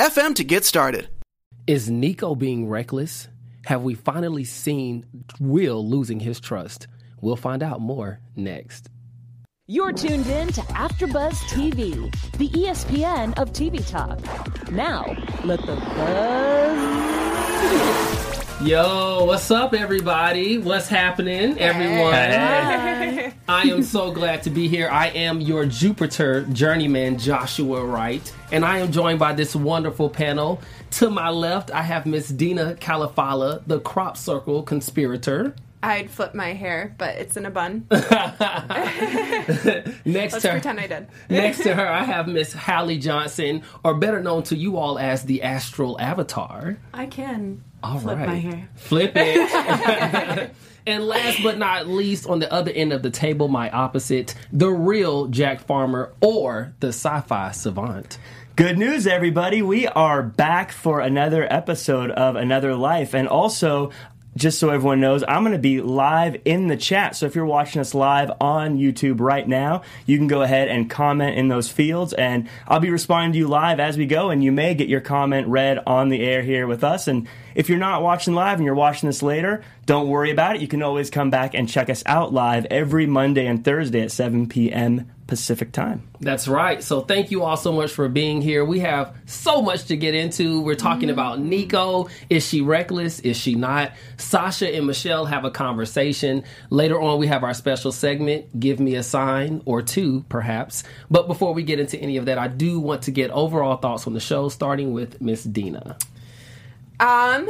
FM to get started. Is Nico being reckless? Have we finally seen Will losing his trust? We'll find out more next. You're tuned in to AfterBuzz TV, the ESPN of TV talk. Now, let the buzz. Yo, what's up, everybody? What's happening, everyone? Hey. I am so glad to be here. I am your Jupiter journeyman, Joshua Wright, and I am joined by this wonderful panel. To my left, I have Miss Dina Califala, the Crop Circle conspirator. I'd flip my hair, but it's in a bun. next Let's to pretend I did. next to her, I have Miss Hallie Johnson, or better known to you all as the Astral Avatar. I can All flip right. my hair. Flip it. and last but not least, on the other end of the table, my opposite, the real Jack Farmer or the sci-fi savant. Good news, everybody. We are back for another episode of Another Life. And also, just so everyone knows, I'm going to be live in the chat. So if you're watching us live on YouTube right now, you can go ahead and comment in those fields. And I'll be responding to you live as we go. And you may get your comment read on the air here with us. And if you're not watching live and you're watching this later, don't worry about it. You can always come back and check us out live every Monday and Thursday at 7 p.m. Pacific time. That's right. So thank you all so much for being here. We have so much to get into. We're talking mm-hmm. about Nico. Is she reckless? Is she not? Sasha and Michelle have a conversation. Later on, we have our special segment, Give Me a Sign, or two, perhaps. But before we get into any of that, I do want to get overall thoughts on the show, starting with Miss Dina. Um,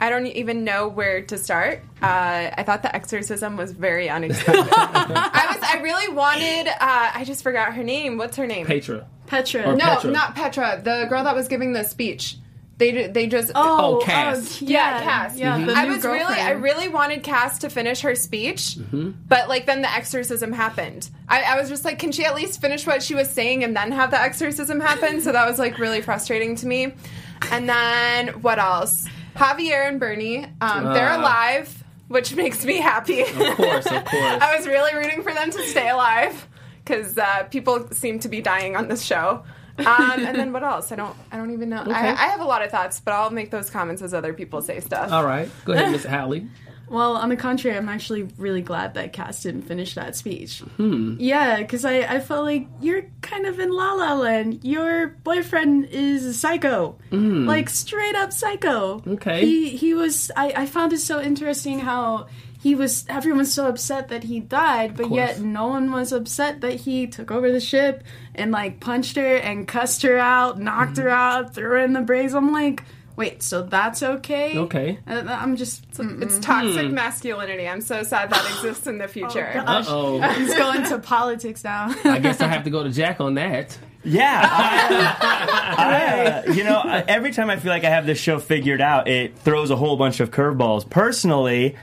I don't even know where to start. Uh, I thought the exorcism was very unexpected. I was. I really wanted. Uh, I just forgot her name. What's her name? Petra. Petra. Or- no, Petra. not Petra. The girl that was giving the speech. They they just. Oh, Oh, Cass. uh, Yeah, Cass. Yeah, Mm-hmm. the I new was really. I really wanted Cass to finish her speech, Mm-hmm. but like then the exorcism happened. I, I was just like, can she at least finish what she was saying and then have the exorcism happen? so that was like really frustrating to me. And then what else? Javier and Bernie, um, they're Ah. alive, which makes me happy. Of course, of course. I was really rooting for them to stay alive because uh, people seem to be dying on this show. Um, and then what else? I don't. I don't even know. I, I have a lot of thoughts, but I'll make those comments as other people say stuff. All right. Go ahead, Miss Hallie. Well, on the contrary, I'm actually really glad that Cass didn't finish that speech. Hmm. Yeah, because I, I felt like you're kind of in La La Land. Your boyfriend is a psycho, like straight up psycho. Okay. He he was. I I found it so interesting how. He was. everyone's so upset that he died, but yet no one was upset that he took over the ship and like punched her and cussed her out, knocked Hmm. her out, threw her in the braze. I'm like, wait, so that's okay? Okay. Uh, I'm just. mm-mm. It's toxic masculinity. I'm so sad that exists in the future. gosh. Oh, He's going to politics now. I guess I have to go to Jack on that. Yeah, I, I, you know, every time I feel like I have this show figured out, it throws a whole bunch of curveballs. Personally,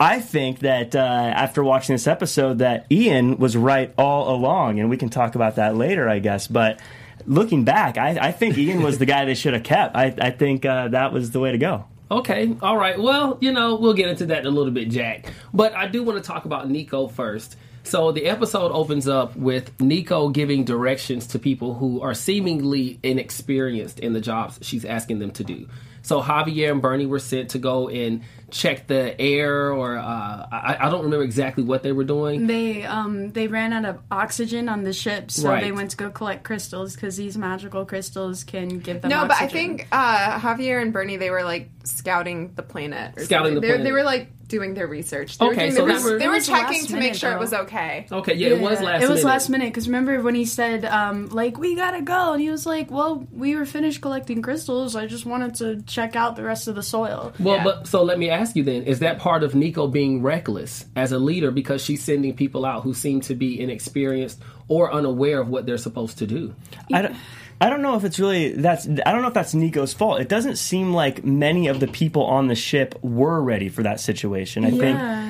I think that uh, after watching this episode, that Ian was right all along, and we can talk about that later, I guess. But looking back, I, I think Ian was the guy they should have kept. I, I think uh, that was the way to go. Okay, all right. Well, you know, we'll get into that in a little bit, Jack. But I do want to talk about Nico first. So the episode opens up with Nico giving directions to people who are seemingly inexperienced in the jobs she's asking them to do. So Javier and Bernie were sent to go and check the air, or uh, I, I don't remember exactly what they were doing. they um they ran out of oxygen on the ship, so Right. they went to go collect crystals because these magical crystals can give them. No, but I think uh, Javier and Bernie they were like scouting the planet. Or Scouting something. the they, planet. They were like doing their research. They Okay, were doing so the they were- they were checking to make minute, sure it was okay. Okay, yeah, it was Yeah, last. It was minute. last minute because remember when he said, um, like, we gotta go, and he was like, well, we were finished collecting crystals. I just wanted to check out the rest of the soil. Well, Yeah. but so let me ask you then: Is that part of Nico being reckless as a leader because she's sending people out who seem to be inexperienced or unaware of what they're supposed to do? I don't, I don't know if it's really that's I don't know if that's Nico's fault. It doesn't seem like many of the people on the ship were ready for that situation. I Yeah.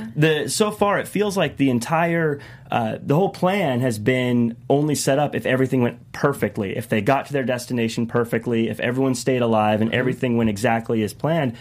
think the so far it feels like the entire uh, the whole plan has been only set up if everything went perfectly, if they got to their destination perfectly, if everyone stayed alive and everything went exactly as planned.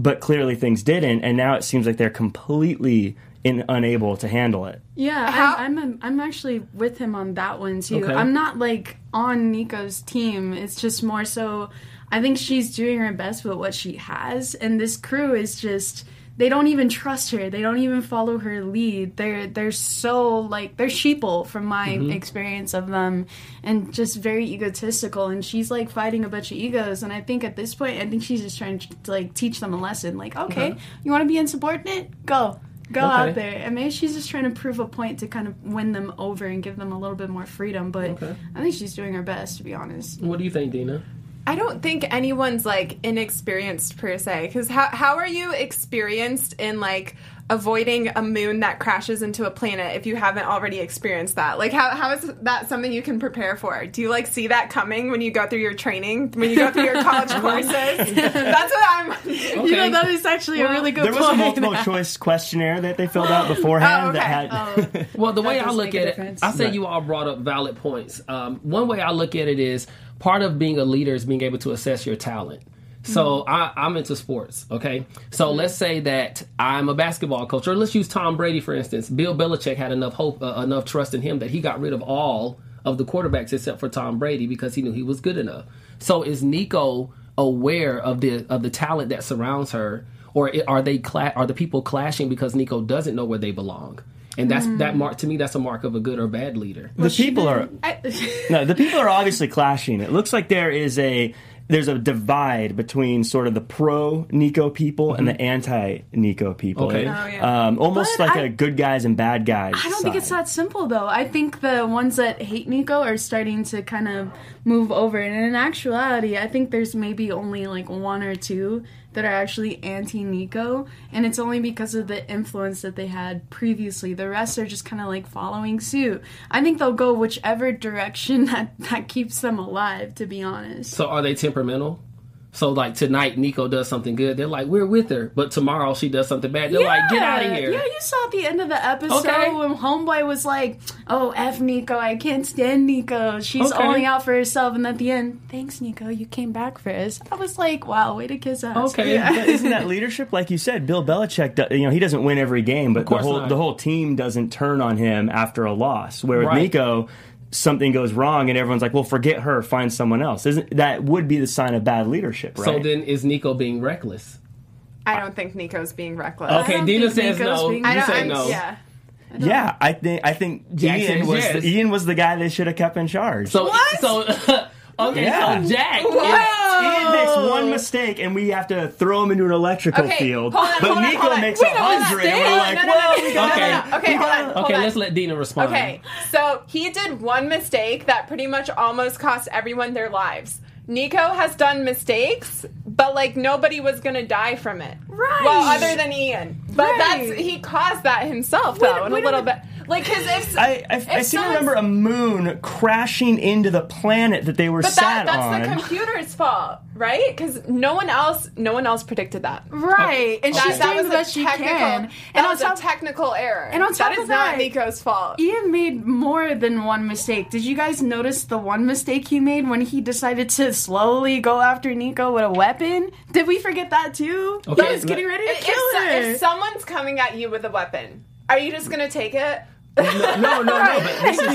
But clearly things didn't, and now it seems like they're completely in, unable to handle it. Yeah, How- I'm, I'm I'm actually with him on that one too. Okay. I'm not like on Nico's team. It's just more so I think she's doing her best with what she has and this crew is just they don't even trust her. They don't even follow her lead. They're they're so like they're sheeple from my Mm-hmm. experience of them and just very egotistical and she's like fighting a bunch of egos and I think at this point I think she's just trying to like teach them a lesson like okay, you want to be insubordinate? Go. Go Uh-huh. Okay. out there. And maybe she's just trying to prove a point to kind of win them over and give them a little bit more freedom. But Okay. I think she's doing her best, to be honest. What do you think, Dina? I don't think anyone's like inexperienced per se. Because how how are you experienced in like avoiding a moon that crashes into a planet if you haven't already experienced that? Like how how is that something you can prepare for? Do you like see that coming when you go through your training, when you go through your college courses? That's what I'm. You know, that is actually a really good There was a point. multiple choice questionnaire that they filled out beforehand Oh, that okay. had. Well, the way I look at it. I say Right. you all brought up valid points. Um, one way I look at it is part of being a leader is being able to assess your talent. So I, I'm into sports. Okay, so let's say that I'm a basketball coach, or let's use Tom Brady for instance. Bill Belichick had enough hope, uh, enough trust in him that he got rid of all of the quarterbacks except for Tom Brady because he knew he was good enough. So is Nico aware of the of the talent that surrounds her, or are they cla- are the people clashing because Nico doesn't know where they belong? And that's that mark to me. That's a mark of a good or bad leader. the people are no, the people are obviously clashing. It looks like there is a there's a divide between sort of the pro Nico people and the anti Nico people. Okay. Oh, yeah. Um, almost But like I- a good guys and bad guys. I don't think it's that simple, though. I think the ones that hate Nico are starting to kind of move over. And in actuality, I think there's maybe only like one or two that are actually anti Nico. And it's only because of the influence that they had previously. The rest are just kind of like following suit. I think they'll go whichever direction that, that keeps them alive, to be honest. So are they temperamental? So like tonight, Nico does something good. They're like, we're with her. But tomorrow she does something bad. They're like, get out of here. Yeah, you saw at the end of the episode Okay. when Homeboy was like, "Oh, f Nico, I can't stand Nico. She's Okay. only out for herself." And at the end, thanks, Nico, you came back for us. I was like, "Wow, way to kiss ass." Okay. But isn't that leadership? Like you said, Bill Belichick. do- You know, he doesn't win every game, but the whole not. the whole team doesn't turn on him after a loss. Where with Right. Nico, something goes wrong and everyone's like, "Well, forget her, find someone else." Isn't that would be the sign of bad leadership, right? So then is Nico being reckless? I don't think Nico's being reckless. Okay, Dina says Nico's no. being- You I don't. say I'm, no. Yeah. yeah, I think I think Jack Ian was yes. the, Ian was the guy they should have kept in charge. So so okay, Yeah. so Jack. is- Ian makes one mistake and we have to throw him into an electrical Okay, field. hold on, but hold on, Nico hold on. makes a hold on, hundred, and we're like, No, no, no, "Whoa, no, we no, Okay. no, no. Okay, hold on. hold Okay, on. let's let Dina respond. Okay, so he did one mistake that pretty much almost cost everyone their lives. Nico has done mistakes, but like nobody was gonna die from it. Right. Well, other than Ian. But Right. that's he caused that himself though, in a wait a little bit. minute. Like, cause if I, I, I seem to remember a moon crashing into the planet that they were But sat that, that's on. the computer's fault, right? Because no one else, no one else predicted that. Right, and That, she's that doing was the a best she technical, can. That And on was top, a technical error. and on top that is of not that- Nico's fault. Ian made more than one mistake. Did you guys notice the one mistake he made when he decided to slowly go after Nico with a weapon? Did we forget that too? Okay, he was getting ready to If, kill so- her. if someone's coming at you with a weapon, are you just gonna take it? No, no, no. But this is,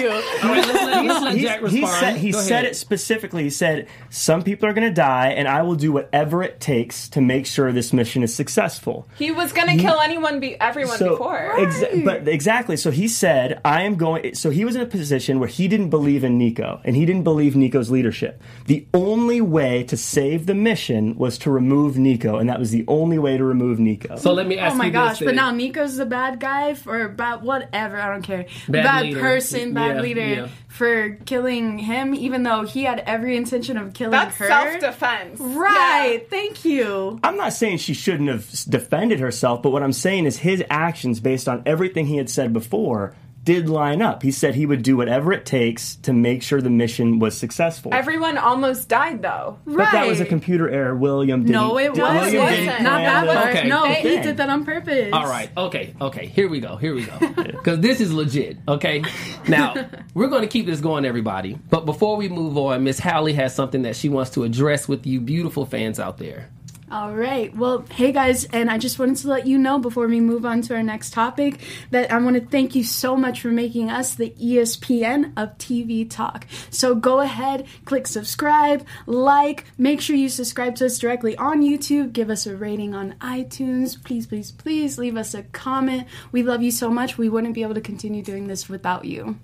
All right, let's let, let's let he's- Jack he said, he said it specifically. He said, "Some people are going to die, and I will do whatever it takes to make sure this mission is successful." He was gonna kill anyone, be everyone before. exa- but exactly. So he said, "I am going." So he was in a position where he didn't believe in Nico, and he didn't believe Nico's leadership. The only way to save the mission was to remove Nico, and that was the only way to remove Nico. So let me ask Oh my you gosh! this. But then. now Nico's the bad guy for bad whatever. I don't care. Bad Bad, person, bad Yeah, leader yeah. for killing him, even though he had every intention of killing That's her. self defense. Right. Thank you. I'm not saying she shouldn't have defended herself, but what I'm saying is his actions, based on everything he had said before, did line up. He said he would do whatever it takes to make sure the mission was successful. Everyone almost died though. right? but that was a computer error. William didn't. No, it No, it wasn't. wasn't. Not that plan part. Okay. No, he did that on purpose. All right. Okay. Okay. Here we go. Here we go. Because this is legit. Okay. Now we're going to keep this going, everybody. But before we move on, Miss Hallie has something that she wants to address with you, beautiful fans out there. All right. Well, hey guys, and I just wanted to let you know before we move on to our next topic that I want to thank you so much for making us the ESPN of TV talk. So go ahead, click subscribe, like, make sure you subscribe to us directly on YouTube, give us a rating on iTunes. Please, please, please leave us a comment. We love you so much. We wouldn't be able to continue doing this without you.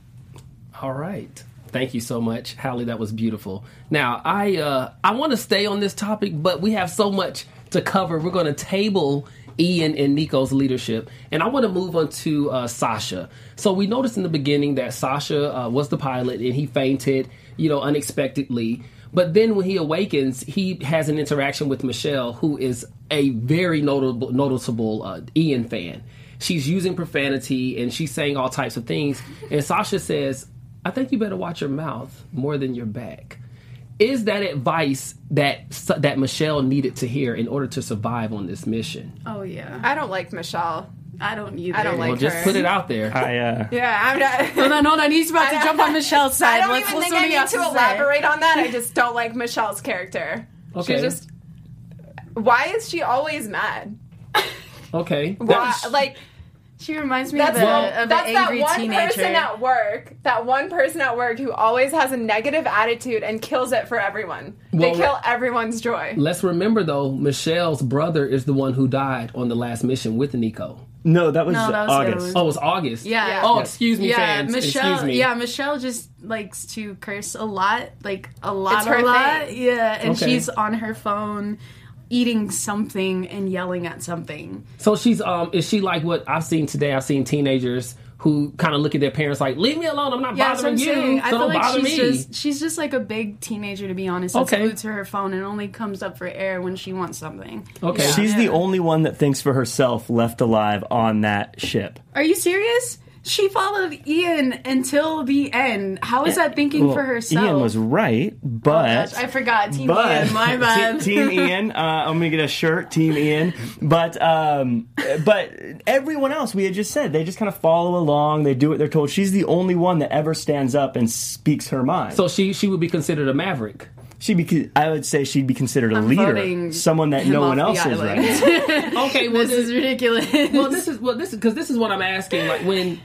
All right. Thank you so much, Hallie. That was beautiful. Now, I uh, I want to stay on this topic, but we have so much to cover. We're going to table Ian and Nico's leadership, and I want to move on to uh, Sasha. So we noticed in the beginning that Sasha uh, was the pilot, and he fainted, you know, unexpectedly. But then when he awakens, he has an interaction with Michelle, who is a very notable noticeable uh, Ian fan. She's using profanity and she's saying all types of things. And Sasha says, I think you better watch your mouth more than your back. Is that advice that that Michelle needed to hear in order to survive on this mission? Oh yeah. I don't like Michelle. I don't either. I don't like Well, just her. put it out there. I, uh, Yeah, I'm not. Hold on, hold on. He's about to I- jump on Michelle's side. I don't Let's even listen think I need has to say. elaborate on that. I just don't like Michelle's character. Okay. She just. Why is she always mad? Okay. Why, That's- like She reminds me that's, of, a, well, of that's an that one teenager. person at work. That one person at work who always has a negative attitude and kills it for everyone. Well, they kill everyone's joy. Let's remember though, Michelle's brother is the one who died on the last mission with Nico. no, that was, No, that was August. Rose. Oh, it was August. Yeah. Yeah. Oh, excuse me, yeah, fans. Michelle. excuse me. Yeah, Michelle just likes to curse a lot, like a lot, It's her a lot. thing. Yeah, and Okay. she's on her phone eating something and yelling at something. So she's um is she like what I've seen today? I've seen teenagers who kind of look at their parents like, "Leave me alone. I'm not Yeah, that's what bothering I'm you. saying. So I feel don't like bother she's me." just she's just like a big teenager to be honest. That's Okay. glued to her phone and only comes up for air when she wants something. Okay. Yeah. She's the only one that thinks for herself left alive on that ship. Are you serious? She followed Ian until the end. How is that thinking Well, for herself? Ian was right, but Gosh, I forgot. Team but Ian, my bad. Te- Team Ian. Uh, I'm gonna get a shirt, Team Ian. But um, but everyone else, we had just said, they just kind of follow along. They do what they're told. She's the only one that ever stands up and speaks her mind. So she she would be considered a maverick. she be, I would say she'd be considered a I'm leader, someone that no one else is right. Okay, well this is ridiculous. well this is well this is because this is what I'm asking. Like when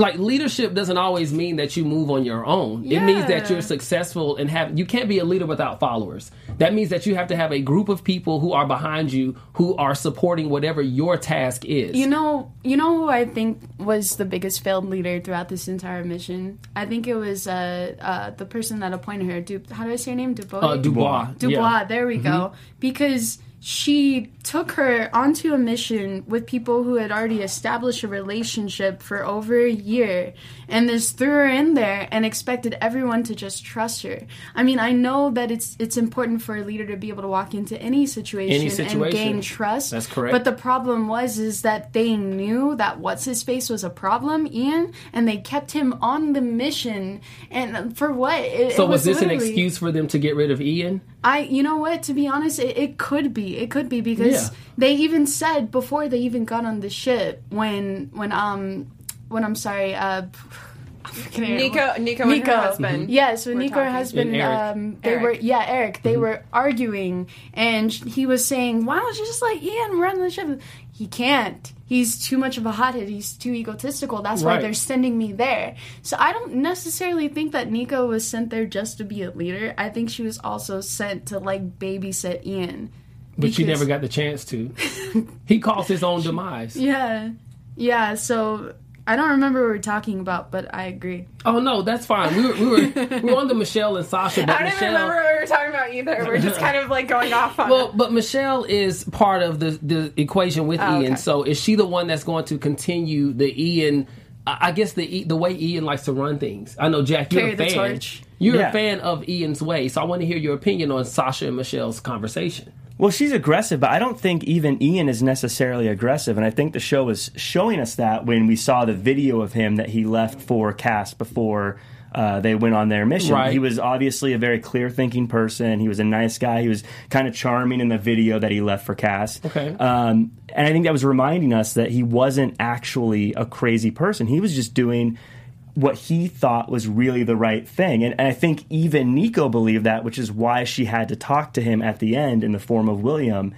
like leadership doesn't always mean that you move on your own. It means that you're successful and have you can't be a leader without followers. That means that you have to have a group of people who are behind you who are supporting whatever your task is. You know, you know who I think was the biggest failed leader throughout this entire mission. I think it was uh, uh, the person that appointed her. Du- how do I say her name? Dubois. uh, Dubois. Dubois. Yeah. There we Mm-hmm. go. Because she took her onto a mission with people who had already established a relationship for over a year and just threw her in there and expected everyone to just trust her. I mean, I know that it's it's important for a leader to be able to walk into any situation, Any and gain trust. That's correct. But the problem was is that they knew that what's his face was a problem, Ian, and they kept him on the mission. And for what? It, So it was this an excuse for them to get rid of Ian? I, you know what? To be honest, it, it could be. It could be because Yeah. they even said before they even got on the ship when when um when I'm sorry uh. I'm forgetting her- Nico, Nico, and her husband. Yeah, so were Nico, her husband, And Eric. um, they Eric. were yeah, Eric. They were arguing, and he was saying, "Why don't you just let Ian run the ship?" He can't. He's too much of a hothead. He's too egotistical. That's why they're sending me there. So I don't necessarily think that Nico was sent there just to be a leader. I think she was also sent to like babysit Ian. But she never got the chance to. he caused his own demise. Yeah, yeah. So I don't remember what we were talking about, but I agree. Oh no, that's fine. We were we were, we were on the Michelle and Sasha, but I don't even remember what we were talking about either. We're just kind of like going off on Well, it. but Michelle is part of the the equation with Oh, Ian. okay. So is she the one that's going to continue the Ian? I I guess the E- the way Ian likes to run things. I know Jack, you're Carry a the fan. torch. You're Yeah. a fan of Ian's way, so I want to hear your opinion on Sasha and Michelle's conversation. Well, she's aggressive, but I don't think even Ian is necessarily aggressive. And I think the show was showing us that when we saw the video of him that he left for Cass before uh, they went on their mission. Right. He was obviously a very clear thinking person. He was a nice guy. He was kind of charming in the video that he left for Cass. Okay. Um, and I think that was reminding us that he wasn't actually a crazy person. He was just doing what he thought was really the right thing. And, and I think even Nico believed that, which is why she had to talk to him at the end in the form of William.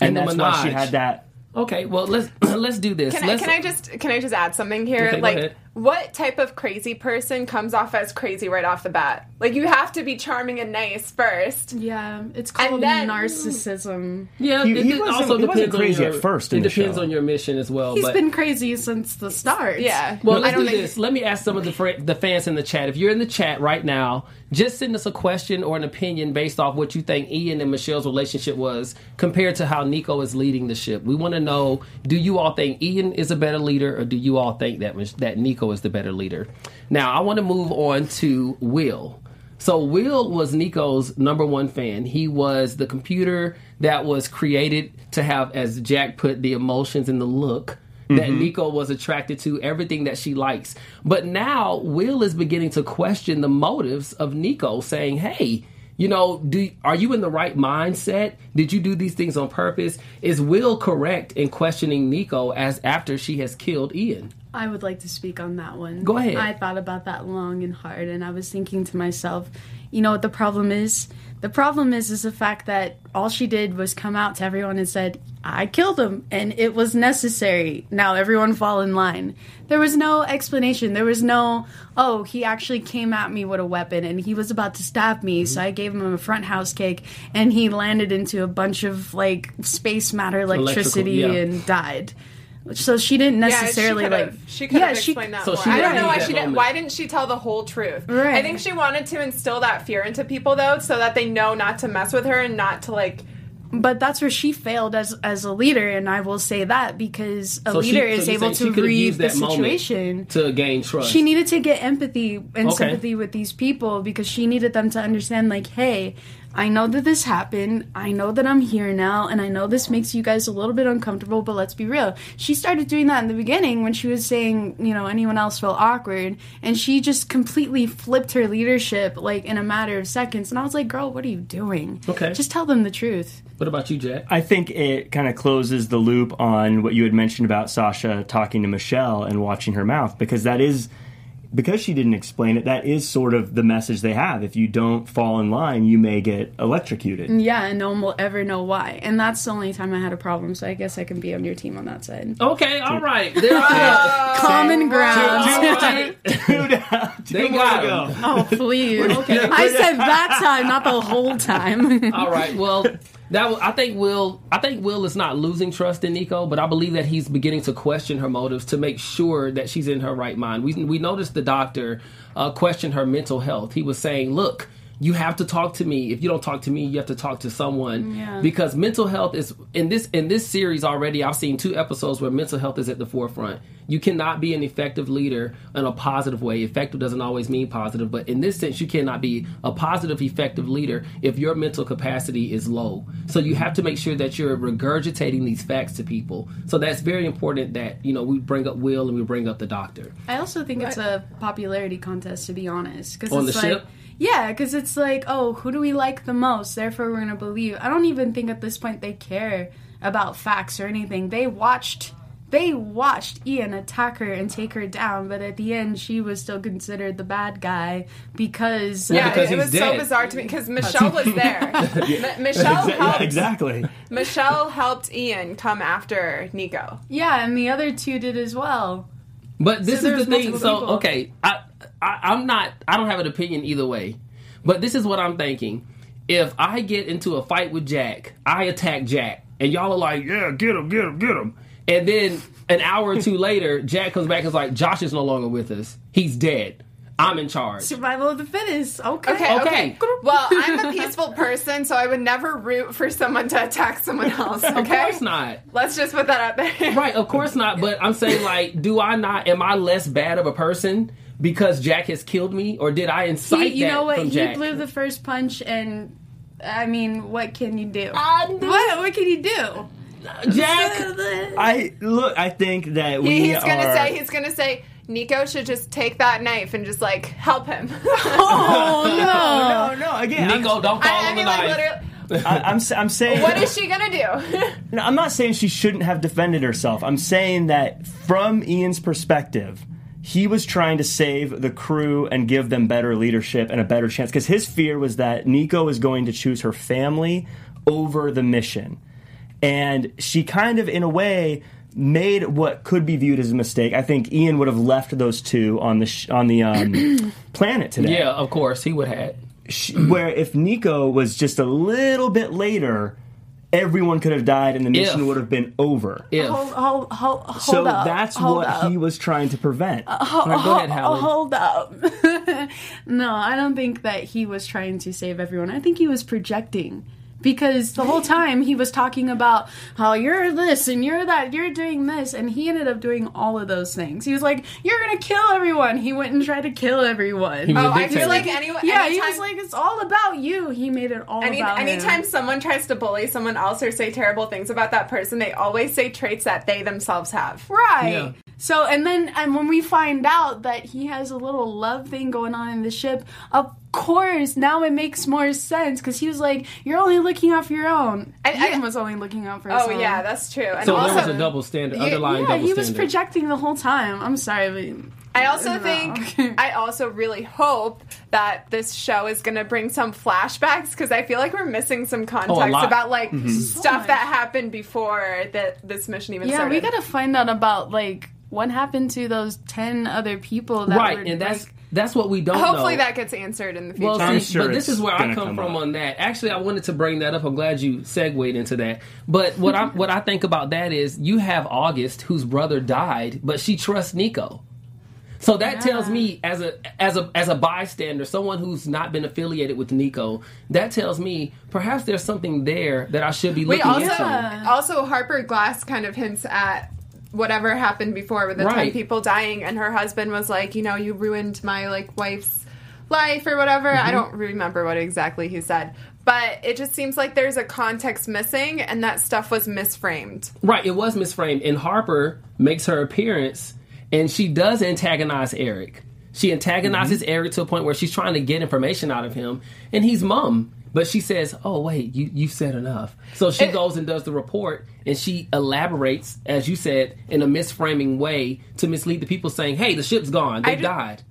And And the that's why she had that. Okay, well let's let's do this. Can I, can I just can I just add something here? Okay, go like, ahead. What type of crazy person comes off as crazy right off the bat? Like, you have to be charming and nice first. Yeah, it's called then- narcissism. Yeah, He- it, he it wasn't- also he wasn't depends crazy on your, at first It the depends show. on your mission as well. He's but been crazy since the start. Yeah. Well, I let's don't do think- this. Let me ask some of the fr- the fans in the chat. If you're in the chat right now, just send us a question or an opinion based off what you think Ian and Michelle's relationship was compared to how Nico is leading the ship. We want to know: Do you all think Ian is a better leader, or do you all think that that Nico is the better leader? Now, I want to move on to Will. So Will was Nico's number one fan. He was the computer that was created to have, as Jack put, the emotions and the look that mm-hmm. Nico was attracted to, everything that she likes. But now Will is beginning to question the motives of Nico, saying, "Hey." You know, do are you in the right mindset? Did you do these things on purpose? Is Will correct in questioning Nico as after she has killed Ian? I would like to speak on that one. Go ahead. I thought about that long and hard, and I was thinking to myself, you know what the problem is? The problem is, is the fact that all she did was come out to everyone and said, "I killed him," and it was necessary. Now everyone fall in line. There was no explanation. There was no, oh, he actually came at me with a weapon and he was about to stab me, so I gave him a front house kick, and he landed into a bunch of like space matter electricity yeah. and died. So she didn't necessarily yeah, she like. she could yeah, have she- explained that So more. she I don't know why she didn't. moment. Why didn't she tell the whole truth? Right. I think she wanted to instill that fear into people though, so that they know not to mess with her and not to like. But that's where she failed as as a leader, and I will say that because a So she- leader so is able to could've read the that situation. to gain trust. She needed to get empathy and Okay. sympathy with these people because she needed them to understand, like, hey, I know that this happened. I know that I'm here now, and I know this makes you guys a little bit uncomfortable, but let's be real. She started doing that in the beginning when she was saying, you know, anyone else felt awkward, and she just completely flipped her leadership, like, in a matter of seconds. And I was like, girl, what are you doing? Okay. Just tell them the truth. What about you, Jay? I think it kind of closes the loop on what you had mentioned about Sasha talking to Michelle and watching her mouth because that is because she didn't explain it. That is sort of the message they have. If you don't fall in line, you may get electrocuted. Yeah, and no one will ever know why. And that's the only time I had a problem, so I guess I can be on your team on that side. Okay, all right. There are. Common ground. all right. Two down, two They more got go. Oh, please. Okay. I said that time, not the whole time. All right. Well, that I think Will. I think Will is not losing trust in Nico, but I believe that he's beginning to question her motives to make sure that she's in her right mind. We we noticed the doctor uh, question her mental health. He was saying, "Look." You have to talk to me. If you don't talk to me, you have to talk to someone Yeah. because mental health is in this in this series already. I've seen two episodes where mental health is at the forefront. You cannot be an effective leader in a positive way. Effective doesn't always mean positive, but in this sense, you cannot be a positive, effective leader if your mental capacity is low. So you have to make sure that you're regurgitating these facts to people. So that's very important that you know we bring up Will and we bring up the doctor. I also think it's a popularity contest, to be honest. Cause On it's the like, ship? Yeah, because it's like, oh, who do we like the most? Therefore, we're going to believe. I don't even think at this point they care about facts or anything. They watched. They watched Ian attack her and take her down, but at the end, she was still considered the bad guy because Yeah, Yeah, because it, it he's was so bizarre to me because Michelle was there. M- Michelle Exa- helped. yeah, exactly. Michelle helped Ian come after Nico. yeah, and the other two did as well. But this So is the thing. So people. okay, I, I I'm not. I don't have an opinion either way. But this is what I'm thinking. If I get into a fight with Jack, I attack Jack, and y'all are like, "Yeah, get him, get him, get him," and then an hour or two later, Jack comes back and is like, "Josh is no longer with us. He's dead. I'm in charge." Survival of the fittest. Okay. Okay, Okay. okay. Well, I'm a peaceful person, so I would never root for someone to attack someone else. Okay, Of course not. Let's just put that out there. Right, of course not. But I'm saying, like, do I not? Am I less bad of a person because Jack has killed me, or did I incite? He, incite you that know what? from He Jack? blew the first punch, and I mean, what can you do? What what can you do? Jack. I look. I think that we he's gonna are. say he's gonna say Nico should just take that knife and just like help him. Oh no! no, no. Again, I'm- Nico, don't call I, I mean, a like knife. literally, I, I'm, s- I'm saying. what is she gonna do? No, I'm not saying she shouldn't have defended herself. I'm saying that from Ian's perspective, he was trying to save the crew and give them better leadership and a better chance because his fear was that Nico was going to choose her family over the mission. And she kind of, in a way, made what could be viewed as a mistake. I think Ian would have left those two on the sh- on the um, planet today Yeah, of course he would have. sh- where if Nico was just a little bit later, everyone could have died and the mission If. would have been over. If Hold, hold, hold, hold so up. that's hold what up. he was trying to prevent. Uh, All right, go ahead, Howard. hold up. no, I don't think that he was trying to save everyone. I think he was projecting. Because the whole time he was talking about how you're this and you're that, you're doing this, and he ended up doing all of those things. He was like, You're gonna kill everyone. He went and tried to kill everyone. He was Oh, a I dictator. feel like anyone. yeah, he was like, It's all about you. He made it all Any, about anytime him. someone tries to bully someone else or say terrible things about that person, they always say traits that they themselves have. Right. Yeah. So and then and when we find out that he has a little love thing going on in the ship, of course now it makes more sense because he was like, "You're only looking out for your own." I- I- Ian was only looking out for his Oh own. yeah, that's true. And so also, there was a double standard, Yeah, underlying yeah. double He was projecting the whole time. I'm sorry, but I also No. think I also really hope that this show is going to bring some flashbacks because I feel like we're missing some context lot. Mm-hmm. about like stuff much. that happened before that this mission even started. yeah, started. we gotta find out about like what happened to those ten other people. That right, were, and that's like, that's what we don't know. Hopefully that gets answered in the future. Well, I'm see, sure but this is where I come, come from up. on that. Actually, I wanted to bring that up. I'm glad you segued into that. But what I what I think about that is you have August, whose brother died, but she trusts Nico. So that tells me, as a as a as a bystander, someone who's not been affiliated with Nico, that tells me perhaps there's something there that I should be Wait, looking also, into. also Harper Glass kind of hints at whatever happened before with the ten people dying, and her husband was like, you know, you ruined my like wife's life or whatever. Mm-hmm. I don't remember what exactly he said, but it just seems like there's a context missing, and that stuff was misframed. Right, it was misframed. And Harper makes her appearance and she does antagonize Eric. She antagonizes Eric to a point where she's trying to get information out of him, and he's mum. But she says, "Oh wait, you you said enough." So she It- goes and does the report, and she elaborates, as you said, in a misframing way to mislead the people, saying, "Hey, the ship's gone. They I died."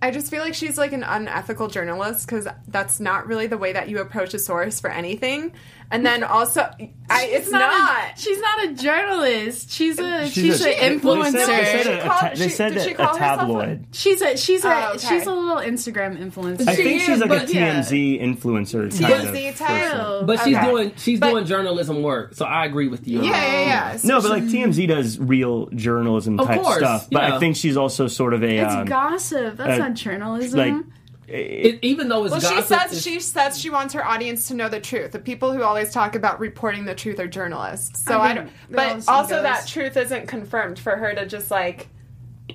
I just feel like she's like an unethical journalist because that's not really the way that you approach a source for anything. And then also, I, it's She's not. A, she's not a journalist. She's a She's she's, a- an Well, they influencer. said, they said, She a, called- ta- they said did she a, herself a- tabloid. She's a she's a Oh, okay. she's a little Instagram influencer. I She think is, she's like a but yeah. TMZ influencer. TMZ kind of type? person. But she's Okay. doing she's But- doing journalism work, so I agree with you. Yeah, yeah, yeah. So No, but like TMZ does real journalism type course, stuff. But yeah. I think she's also sort of a It's um, gossip. That's not journalism. like It, even though it's Well, she says she says she wants her audience to know the truth. The people who always talk about reporting the truth are journalists. So I I, don't. that But also also, goes- that truth isn't confirmed for her to just like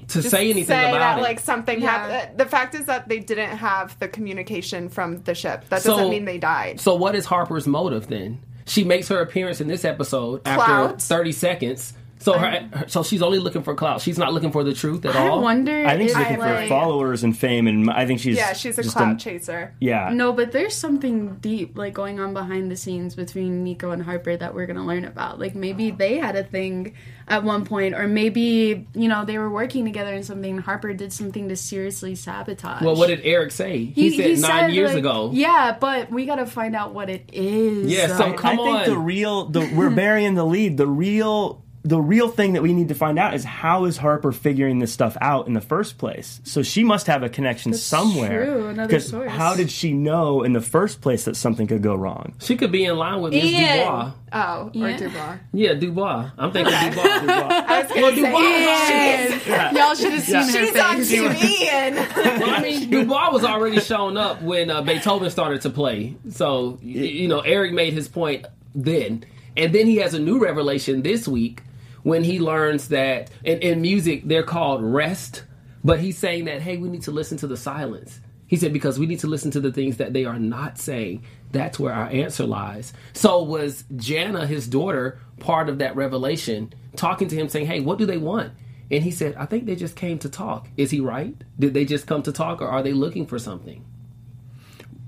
to just say anything say about that it. like something Yeah. happened. Uh, the fact is that they didn't have the communication from the ship. That doesn't mean they died. So what is Harper's motive then? She makes her appearance in this episode after 30 seconds. So her, her- so she's only looking for clout. She's not looking for the truth at I all. I wonder. I think she's if, looking for like, followers and fame, and I think she's yeah, she's a just clout chaser. Yeah, No, but there's something deep like going on behind the scenes between Nico and Harper that we're gonna learn about. Like maybe they had a thing at one point, or maybe you know they were working together in something. and Harper did something to seriously sabotage. Well, what did Eric say? He, said nine years like- ago. Yeah, but we gotta find out what it is. Yeah, so I, come I think the real the we're burying the lead. The real the real thing that we need to find out is how is Harper figuring this stuff out in the first place? So she must have a connection somewhere. true, another 'Cause source. How did she know in the first place that something could go wrong? She could be in line with Miss Ian. Dubois. Oh, or Yeah. Dubois. Yeah, Dubois. I'm thinking Dubois. Dubois. I was gonna Well, say, Dubois- Ian. Y'all should have seen her she's face. on Team Ian. well, I mean, Dubois was already showing up when uh, Beethoven started to play. So, you know, Eric made his point then. And then he has a new revelation this week when he learns that in, in music they're called rest. But he's saying that, hey, we need to listen to the silence. He said, because we need to listen to the things that they are not saying. That's where our answer lies. So, was Jana, his daughter, part of that revelation, talking to him, saying, hey, what do they want? And he said, I think they just came to talk. Is he right? Did they just come to talk, or are they looking for something?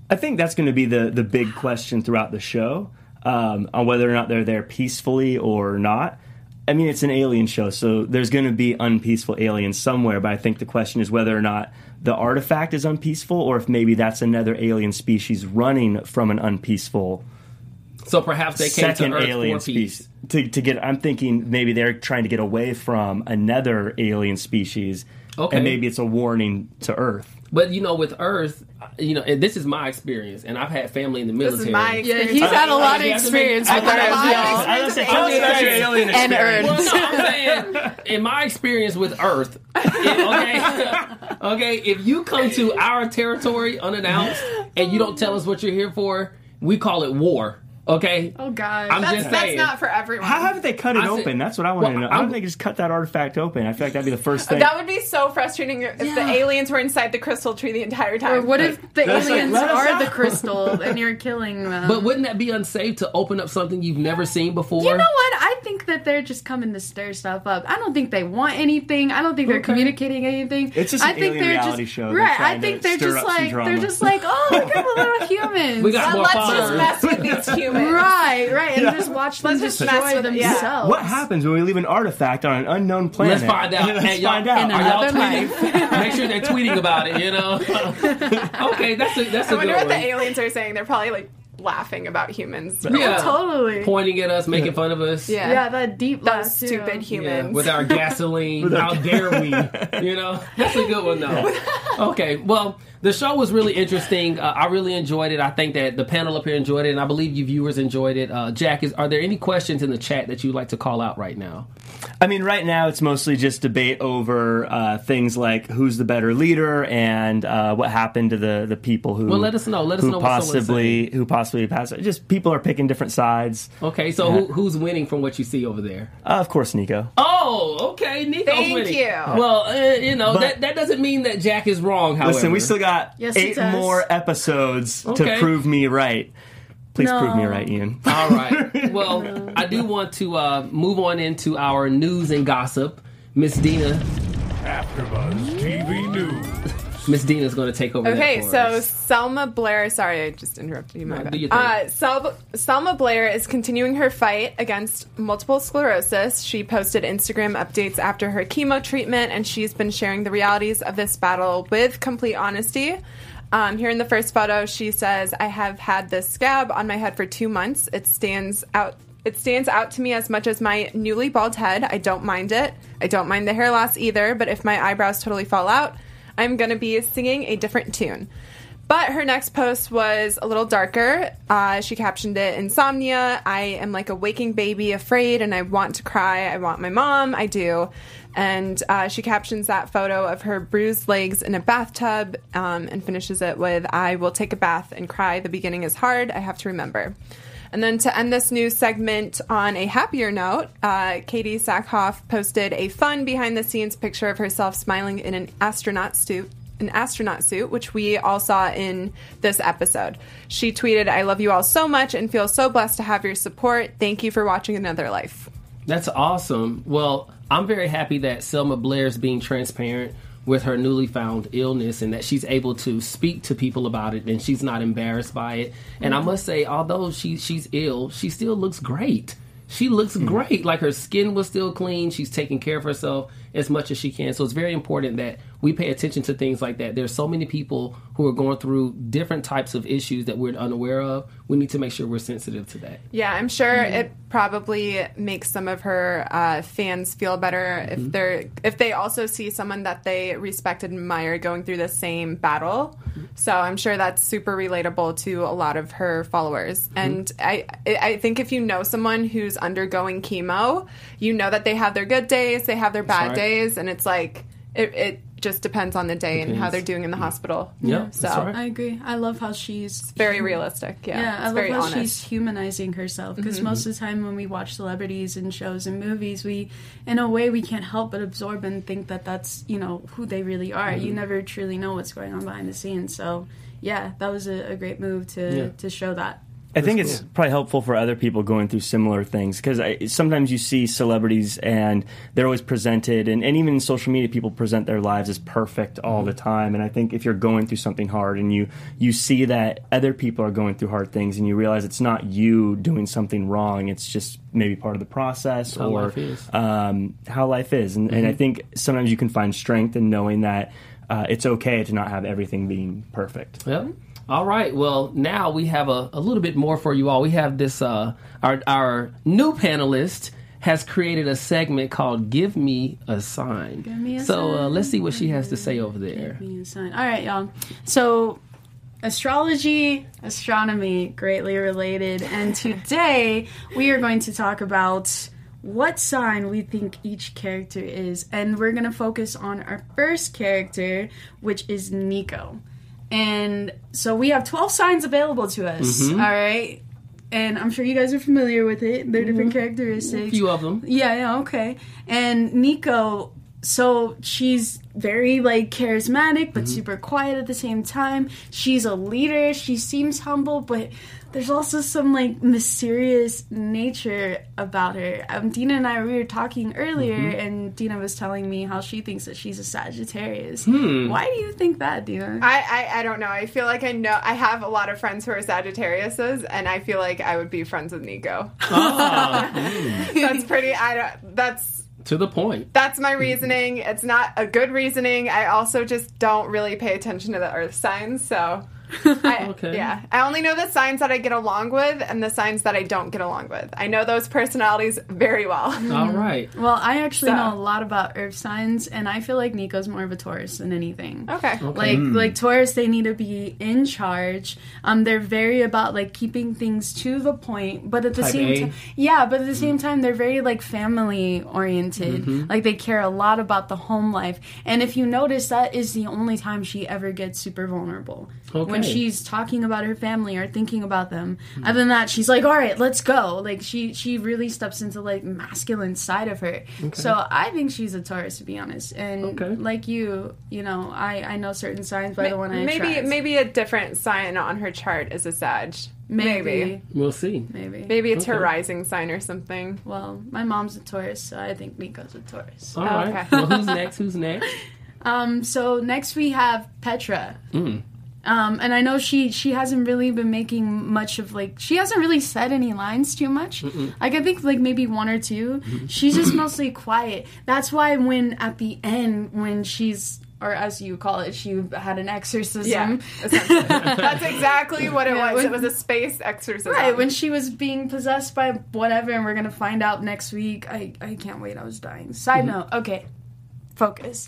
I think that's going to be the the big question throughout the show um, on whether or not they're there peacefully or not. I mean, it's an alien show, so there's going to be unpeaceful aliens somewhere. But I think the question is whether or not the artifact is unpeaceful, or if maybe that's another alien species running from an unpeaceful So perhaps they came second to Earth alien for peace. species. To, to get, I'm thinking maybe they're trying to get away from another alien species, Okay. and maybe it's a warning to Earth. But you know, with Earth, you know, and this is my experience, and I've had family in the This military. is my Yeah, he's had a lot of I- I- experience with I- Earth, I- y'all. I- I was saying, And tell me about your Earth. alien And experience. Earth. Well, no, I'm saying, in my experience with Earth, it- okay, okay, if you come to our territory unannounced and you don't tell us what you're here for, we call it war. Okay, Oh God. I'm That's, just that's saying. not for everyone. How haven't they cut it I said- open? That's what I want Well, to know. I'm- How don't they just cut that artifact open? I feel like that'd be the first thing. that would be so frustrating if the aliens were inside the crystal tree the entire time. or what if the That's aliens let us are out. the crystal and you're killing them? But wouldn't that be unsafe to open up something you've never seen before? You know what? I think that they're just coming to stir stuff up. I don't think they want anything. I don't think they're Okay. communicating anything. It's just I an think alien they're reality just, show. Right. I think they're just like they're just like, oh, look at the little humans. We got Let- more let's fun. just mess with these humans. Right, right, and just watch them Let's just destroy mess with it, yeah. themselves. what happens when we leave an artifact on an unknown planet? Let's find out. Let's Hey, find out. Are y'all tweeting? Make sure they're tweeting about it. You know. okay, that's a that's a I wonder what one. the aliens are saying. They're probably like laughing about humans. Yeah. Totally. Pointing at us, making fun of us. Yeah. Yeah, that deep Those laugh, too. stupid Yeah, humans. with our gasoline. How dare we? You know, that's a good one though. Okay, well, the show was really interesting. Uh, I really enjoyed it. I think that the panel up here enjoyed it, and I believe you viewers enjoyed it. Uh, Jack, is are there any questions in the chat that you'd like to call out right now? I mean, right now it's mostly just debate over uh, things like who's the better leader and uh, what happened to the, the people who. Well, let us know. Let us who know possibly who possibly passed. Just people are picking different sides. Okay, so who, who's winning from what you see over there? Uh, of course, Nico. Oh, okay, Nico's Thank winning. you. Well, uh, you know But- that that doesn't mean that Jack is wrong. However, Listen, we still got Yes, eight more episodes Okay. to prove me right. Please No. prove me right, Ian. All right. Well, I do want to uh, move on into our news and gossip. Miss Dina, AfterBuzz TV News. Miss Dina's going to take over. Okay, so us. Selma Blair. Sorry, I just interrupted you. My No, bad. Uh, Sel- Selma Blair is continuing her fight against multiple sclerosis. She posted Instagram updates after her chemo treatment, and she's been sharing the realities of this battle with complete honesty. Um, here in the first photo, she says, "I have had this scab on my head for two months. It stands out." It stands out to me as much as my newly bald head. I don't mind it. I don't mind the hair loss either, but if my eyebrows totally fall out, I'm going to be singing a different tune. But her next post was a little darker. Uh, she captioned it Insomnia. I am like a waking baby, afraid, and I want to cry. I want my mom. I do. And uh, she captions that photo of her bruised legs in a bathtub um, and finishes it with I will take a bath and cry. The beginning is hard. I have to remember. And then to end this news segment on a happier note, uh, Katee Sackhoff posted a fun behind the scenes picture of herself smiling in an astronaut suit. An astronaut suit, which we all saw in this episode. She tweeted, I love you all so much and feel so blessed to have your support. Thank you for watching Another Life. That's awesome. Well, I'm very happy that Selma Blair is being transparent with her newly found illness and that she's able to speak to people about it and she's not embarrassed by it. And I mm-hmm. must say, although she she's ill, she still looks great. She looks mm-hmm. great. Like her skin was still clean. She's taking care of herself as much as she can. So it's very important that we pay attention to things like that. There's so many people who are going through different types of issues that we're unaware of. We need to make sure we're sensitive to that. Yeah, I'm sure mm-hmm. it probably makes some of her uh, fans feel better if mm-hmm. they're if they also see someone that they respect and admire going through the same battle. Mm-hmm. So I'm sure that's super relatable to a lot of her followers. And I I think if you know someone who's undergoing chemo, you know that they have their good days, they have their bad right. days, and it's like it. it just depends on the day and how they're doing in the hospital. Yeah, So right. I agree. I love how she's very realistic. Yeah, Yeah, I love very how honest. Mm-hmm. she's humanizing herself because most of the time when we watch celebrities and shows and movies, we, in a way, we can't help but absorb and think that that's you know who they really are. You Mm-hmm. never truly know what's going on behind the scenes. So, yeah, that was a, a great move to Yeah. to show that. I think it's probably helpful for other people going through similar things because sometimes you see celebrities and they're always presented, and, and even in social media, people present their lives as perfect all the time. And I think if you're going through something hard and you you see that other people are going through hard things, and you realize it's not you doing something wrong, it's just maybe part of the process How or life is. um, how life is. And, and I think sometimes you can find strength in knowing that uh, it's okay to not have everything being perfect. Yep. All right. Well, now we have a, a little bit more for you all. We have this. Uh, our our new panelist has created a segment called "Give Me a Sign." Give me a so Uh, let's see what she has to say over there. Give me a sign. All right, y'all. So, astrology, astronomy, greatly related. And today we are going to talk about what sign we think each character is. And we're going to focus on our first character, which is Niko. And so we have 12 signs available to us. Mm-hmm. all right. And I'm sure you guys are familiar with it. They're mm-hmm. different characteristics. A few of them. Yeah, yeah, okay. And Niko, so she's very like charismatic but mm-hmm. super quiet at the same time. She's a leader. She seems humble, but there's also some like mysterious nature about her. Um, Dena and I we were talking earlier, mm-hmm. and Dena was telling me how she thinks that she's a Sagittarius. Hmm. Why do you think that, Dena? I, I I don't know. I feel like I know. I have a lot of friends who are Sagittariuses, and I feel like I would be friends with Niko. Ah, hmm. that's pretty. I don't. That's To the point. that's my reasoning. It's not a good reasoning. I also just don't really pay attention to the Earth signs, so. I, Okay. Yeah, I only know the signs that I get along with and the signs that I don't get along with. I know those personalities very well. All right. Well, I actually So- know a lot about earth signs, and I feel like Niko's more of a Taurus than anything. Okay. Like hmm. like Taurus, they need to be in charge. Um, they're very about like keeping things to the point, but at the Type same time, yeah, but at the hmm. same time, they're very like family oriented. Mm-hmm. Like they care a lot about the home life. And if you notice, that is the only time she ever gets super vulnerable when she's talking about her family or thinking about them. Other than that, she's like, "All right, let's go." Like she she really steps into like masculine side of her. So I think she's a Taurus to be honest. And Okay. like you, you know, I I know certain signs by the one I maybe attract. maybe a different sign on her chart is a Sag. maybe We'll see. maybe. Maybe it's her rising sign or something. Well, my mom's a Taurus, so I think Niko's a Taurus. All right. Okay. Well, who's next? Who's next? Um, so next we have Petra. Mm. Um, and I know she she hasn't really been making much of like she hasn't really said any lines too much. Like I think like maybe one or 2 Mm-hmm. She's just mostly quiet. That's why when at the end when she's or as you call it, she had an exorcism. Yeah, that's exactly what it Yeah, was. when- it was a space exorcism. Right, when she was being possessed by whatever, and we're gonna find out next week. I, I can't wait, I was dying. Side note, okay, focus.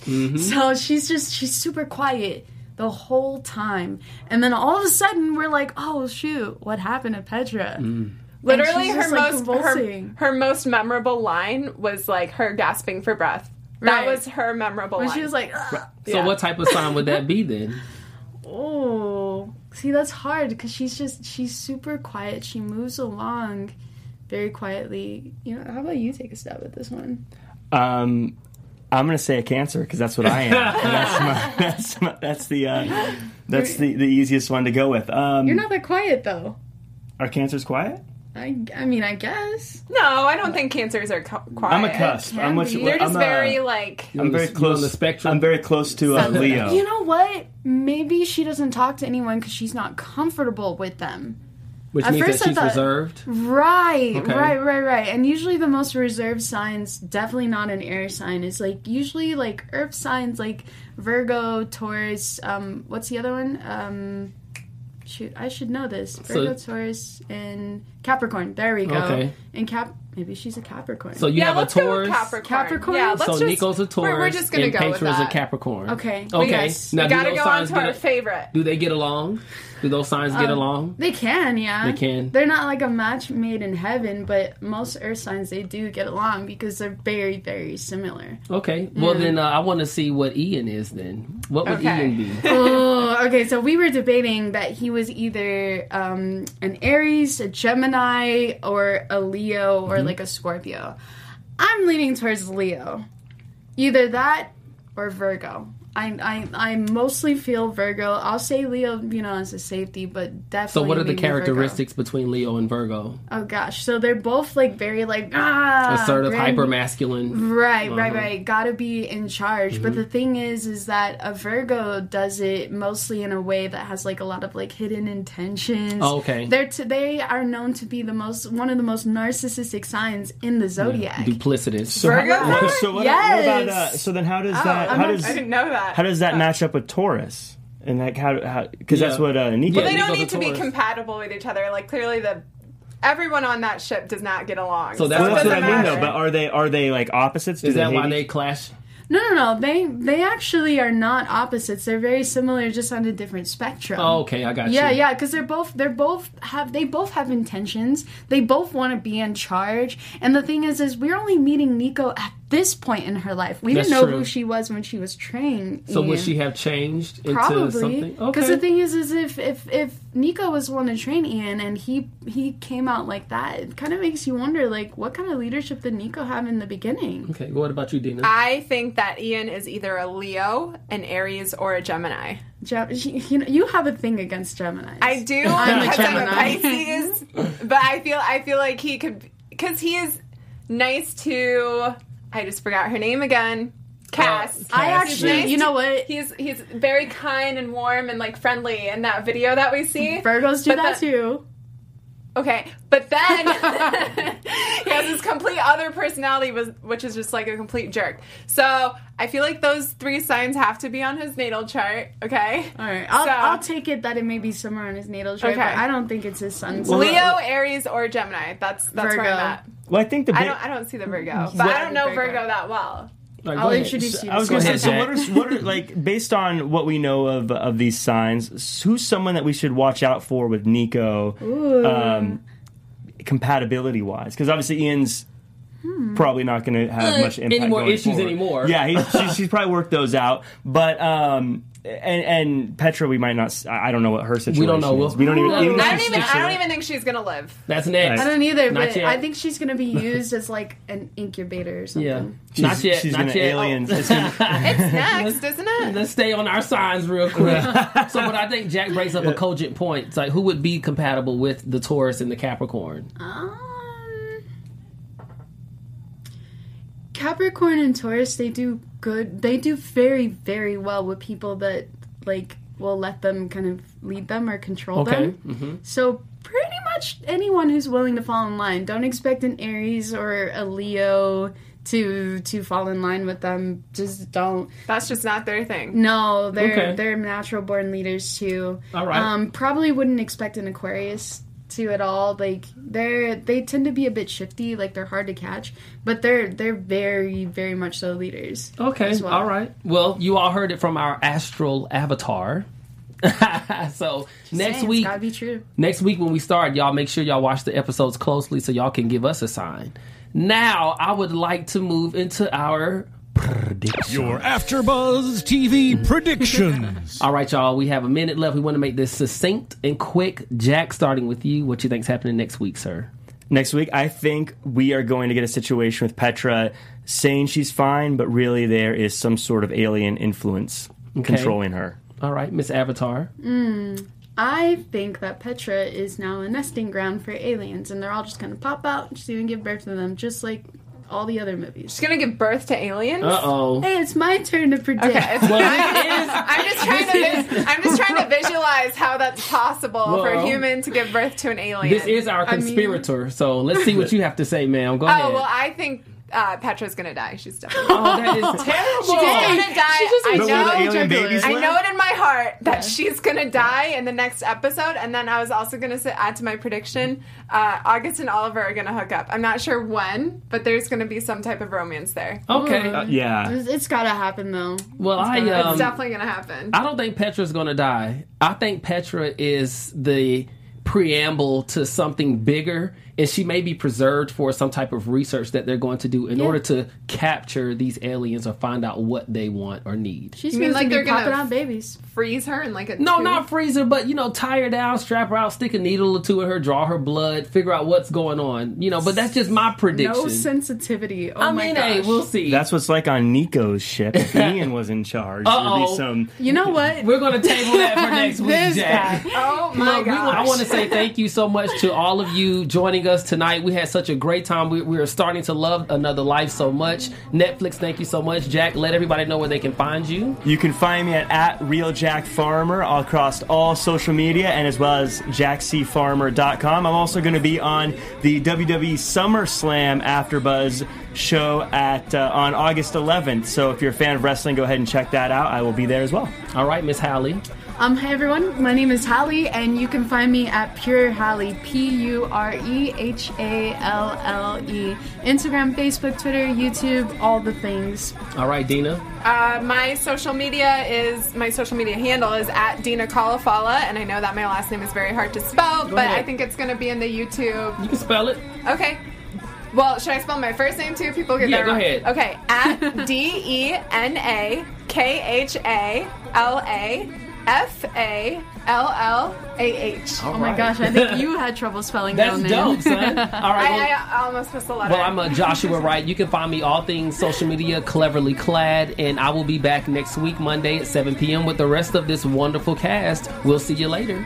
So she's just, she's super quiet the whole time. And then all of a sudden, we're like, oh shoot, what happened to Petra? Literally, her just, like, most her, her most memorable line was like her gasping for breath. That Right. was her memorable When line. she was like, "Ugh." So, Yeah. what type of sign would that be then? oh, see, that's hard because she's just, she's super quiet. She moves along very quietly. You know, how about you take a stab at this one? Um, I'm gonna say a cancer because that's what I am. that's my, that's my, that's the uh, that's the, the easiest one to go with. Um, You're not that quiet though. are cancers quiet? I, I mean, I guess. no, I don't think cancers are co- quiet. I'm a cusp. I'm what be. They're just I'm very A, like. I'm very close on the spectrum. I'm very close to uh, Leo. You know what? Maybe she doesn't talk to anyone because she's not comfortable with them. Which At means that first I she's thought- reserved. Right, Okay. right, right, right. And usually the most reserved signs, definitely not an air sign. It's like usually like earth signs like Virgo, Taurus, um, what's the other one? Um, shoot, I should know this. Virgo, Taurus, and Capricorn. There we go. Okay. And Cap, maybe she's a Capricorn. So you Yeah, have a let's go with Taurus. Capricorn. Capricorn? Yeah, let's So just, Niko's a Taurus. We're, we're just gonna and go with that. a Capricorn. Okay. Okay. Yes. Now, we do gotta go on signs to our a- favorite. Do they get along? Do those signs get along? They can, yeah. They can. They're not like a match made in heaven, but most earth signs they do get along because they're very, very similar. Okay. Well, then uh, I want to see what Ian is. Then what would Okay. Ian be? oh, okay. So we were debating that he was either um, an Aries, a Gemini, or a Leo, or Mm-hmm. like a Scorpio. I'm leaning towards Leo. Either that or Virgo. I, I, I mostly feel Virgo. I'll say Leo, you know, as a safety, but definitely. So, what are the maybe Virgo. characteristics between Leo and Virgo? Oh gosh, so they're both like very like ah Assertive, grand- hyper masculine. Right, right, Uh-huh. right. Gotta be in charge. But Mm-hmm. the thing is, is that a Virgo does it mostly in a way that has like a lot of like hidden intentions. Oh, okay. They're to, they are known to be the most one of the most narcissistic signs in the zodiac. Duplicitous. So, Virgo? how- so what, what about Yes. uh, so then how does Oh, that I'm how not- does I didn't know that. How does that match up with Taurus? And like how how because that's what uh, Niko. Yeah, they don't a need to be compatible with each other. Like clearly, the everyone on that ship does not get along. So that's Well, it that's what I mean matter. though. But are they are they like opposites? Do Is that why each- they clash? no, no, no. They they actually are not opposites. They're very similar, just on a different spectrum. Oh, okay, I got Yeah, you. yeah, because they're both they're both have they both have intentions. They both want to be in charge. And the thing is, is we're only meeting Niko at this point in her life. We That's didn't know true. who she was when she was trained. So would she have changed into Probably, something? because Okay. the thing is, is if if if Niko was the one to train Ian and he he came out like that, it kind of makes you wonder, like, what kind of leadership did Niko have in the beginning? okay. What about you, Dena? I think that Ian is either a Leo, an Aries, or a Gemini. Gem- you know, you have a thing against Gemini. I do I'm a because I'm a Gemini. Pisces, but I feel I feel like he could because he is nice to. I just forgot her name again. Uh, Cass. I Cass, actually, yes. you know what? He's he's very kind and warm and like friendly in that video that we see. Virgos do But that the- too. Okay, but then he has this complete other personality, was which is just like a complete jerk. So I feel like those three signs have to be on his natal chart. Okay, All right, I'll, So- I'll take it that it may be somewhere on his natal chart, Okay. but I don't think it's his son's. Leo, Aries, or Gemini. That's that's where I'm at. Well, I think the I don't I don't see the Virgo, but I don't know Virgo. Virgo that well. All right, I'll go ahead. introduce you. I was going to say, so what are, what are like based on what we know of of these signs? Who's someone that we should watch out for with Niko, um, compatibility wise? Because obviously Ian's probably not going to have Uh, much impact. any more going issues forward. anymore. Yeah, he's, she's, she's probably worked those out, but. um and, and Petra, we might not. I don't know what her situation. We don't know. Is. We'll- We don't even. Ooh. even I don't she's even just I don't even think she's gonna live. That's next. I don't either, Not but yet. I think she's going to be used as like an incubator or something. Yeah. She's, not yet. She's not going yet. alien. it's It's next, isn't it? Let's stay on our signs real quick. so, but I think Jack brings up a cogent point. It's like who would be compatible with the Taurus and the Capricorn? Um, Capricorn and Taurus, they do good. They do very, very well with people that like will let them kind of lead them or control Okay. them. hmm So pretty much anyone who's willing to fall in line. Don't expect an Aries or a Leo to to fall in line with them. Just don't. That's just not their thing. No, they're Okay. they're natural born leaders too. All right. Um, probably wouldn't expect an Aquarius to at all. Like they're they tend to be a bit shifty. Like they're hard to catch, but they're they're very very much so leaders. Okay. as well. All right. Well, you all heard it from our astral avatar. so next Saying, week, gotta be true. next week when we start, y'all make sure y'all watch the episodes closely so y'all can give us a sign. Now, I would like to move into our prediction. Your AfterBuzz TV predictions. All right, y'all. We have a minute left. We want to make this succinct and quick. Jack, starting with you. What do you think's happening next week, sir? Next week, I think we are going to get a situation with Petra saying she's fine, but really there is some sort of alien influence controlling her. All right, Miss Avatar. Hmm, I think that Petra is now a nesting ground for aliens, and they're all just gonna pop out. and She's gonna give birth to them, just like all the other movies. She's gonna give birth to aliens. Uh oh. Hey, it's my turn to predict. Okay, it's, Well, I'm, I'm just trying to. vis- I'm just trying to visualize how that's possible for a human to give birth to an alien. This is our I mean- conspirator, so let's see what you have to say, ma'am. Go ahead. Oh well, I think uh, Petra's gonna die. She's definitely Oh, that is terrible. she's gonna die. She just I know. will the alien juggler. babies I know it in my heart that she's gonna die in the next episode, and then I was also gonna say, add to my prediction: uh, August and Oliver are gonna hook up. I'm not sure when, but there's gonna be some type of romance there. Okay. Uh, yeah. It's, it's gotta happen though. well, I It's um, definitely gonna happen. I don't think Petra's going to die. I think Petra is the preamble to something bigger, and she may be preserved for some type of research that they're going to do in order to capture these aliens or find out what they want or need. She's You mean like to they're gonna- popping out babies. Freeze her and like a No, tube. not freeze her, but you know, tie her down, strap her out, stick a needle or two in her, draw her blood, figure out what's going on. You know, but that's just my prediction. No sensitivity. Oh I my mean, gosh. hey, we'll see. That's what's like on Niko's ship. If Ian was in charge, Uh-oh. be some. you know what? We're going to table that for next week, This Jack. guy. Oh my Look, god! I want to say thank you so much to all of you joining us tonight. We had such a great time. We, we are starting to love Another Life so much. Netflix, thank you so much. Jack, let everybody know where they can find you. You can find me at, at RealJackFarmer across all social media and as well as jackcfarmer.com. I'm also going to be on the WWE SummerSlam AfterBuzz show at uh, on August 11th. So if you're a fan of wrestling, go ahead and check that out. I will be there as well. All right, Miss Hallie. Um, hey everyone, my name is Hallie, and you can find me at Pure Hallie, P U R E H A L L E. Instagram, Facebook, Twitter, YouTube, all the things. All right, Dena. Uh, my social media is my social media handle is at Dena Khalafallah, and I know that my last name is very hard to spell, but ahead. I think it's gonna be in the YouTube. You can spell it. Okay. Well, should I spell my first name too? People get Yeah, that go wrong. ahead. Okay, at D E N A K H A L A F A L L A H. Oh my gosh, I think you had trouble spelling That's your own name. dope, son. All right. well- I, I almost missed the letter. Well, I'm uh, Joshua Wright. You can find me all things social media, cleverly clad, and I will be back next week, Monday at 7 p.m. with the rest of this wonderful cast. We'll see you later.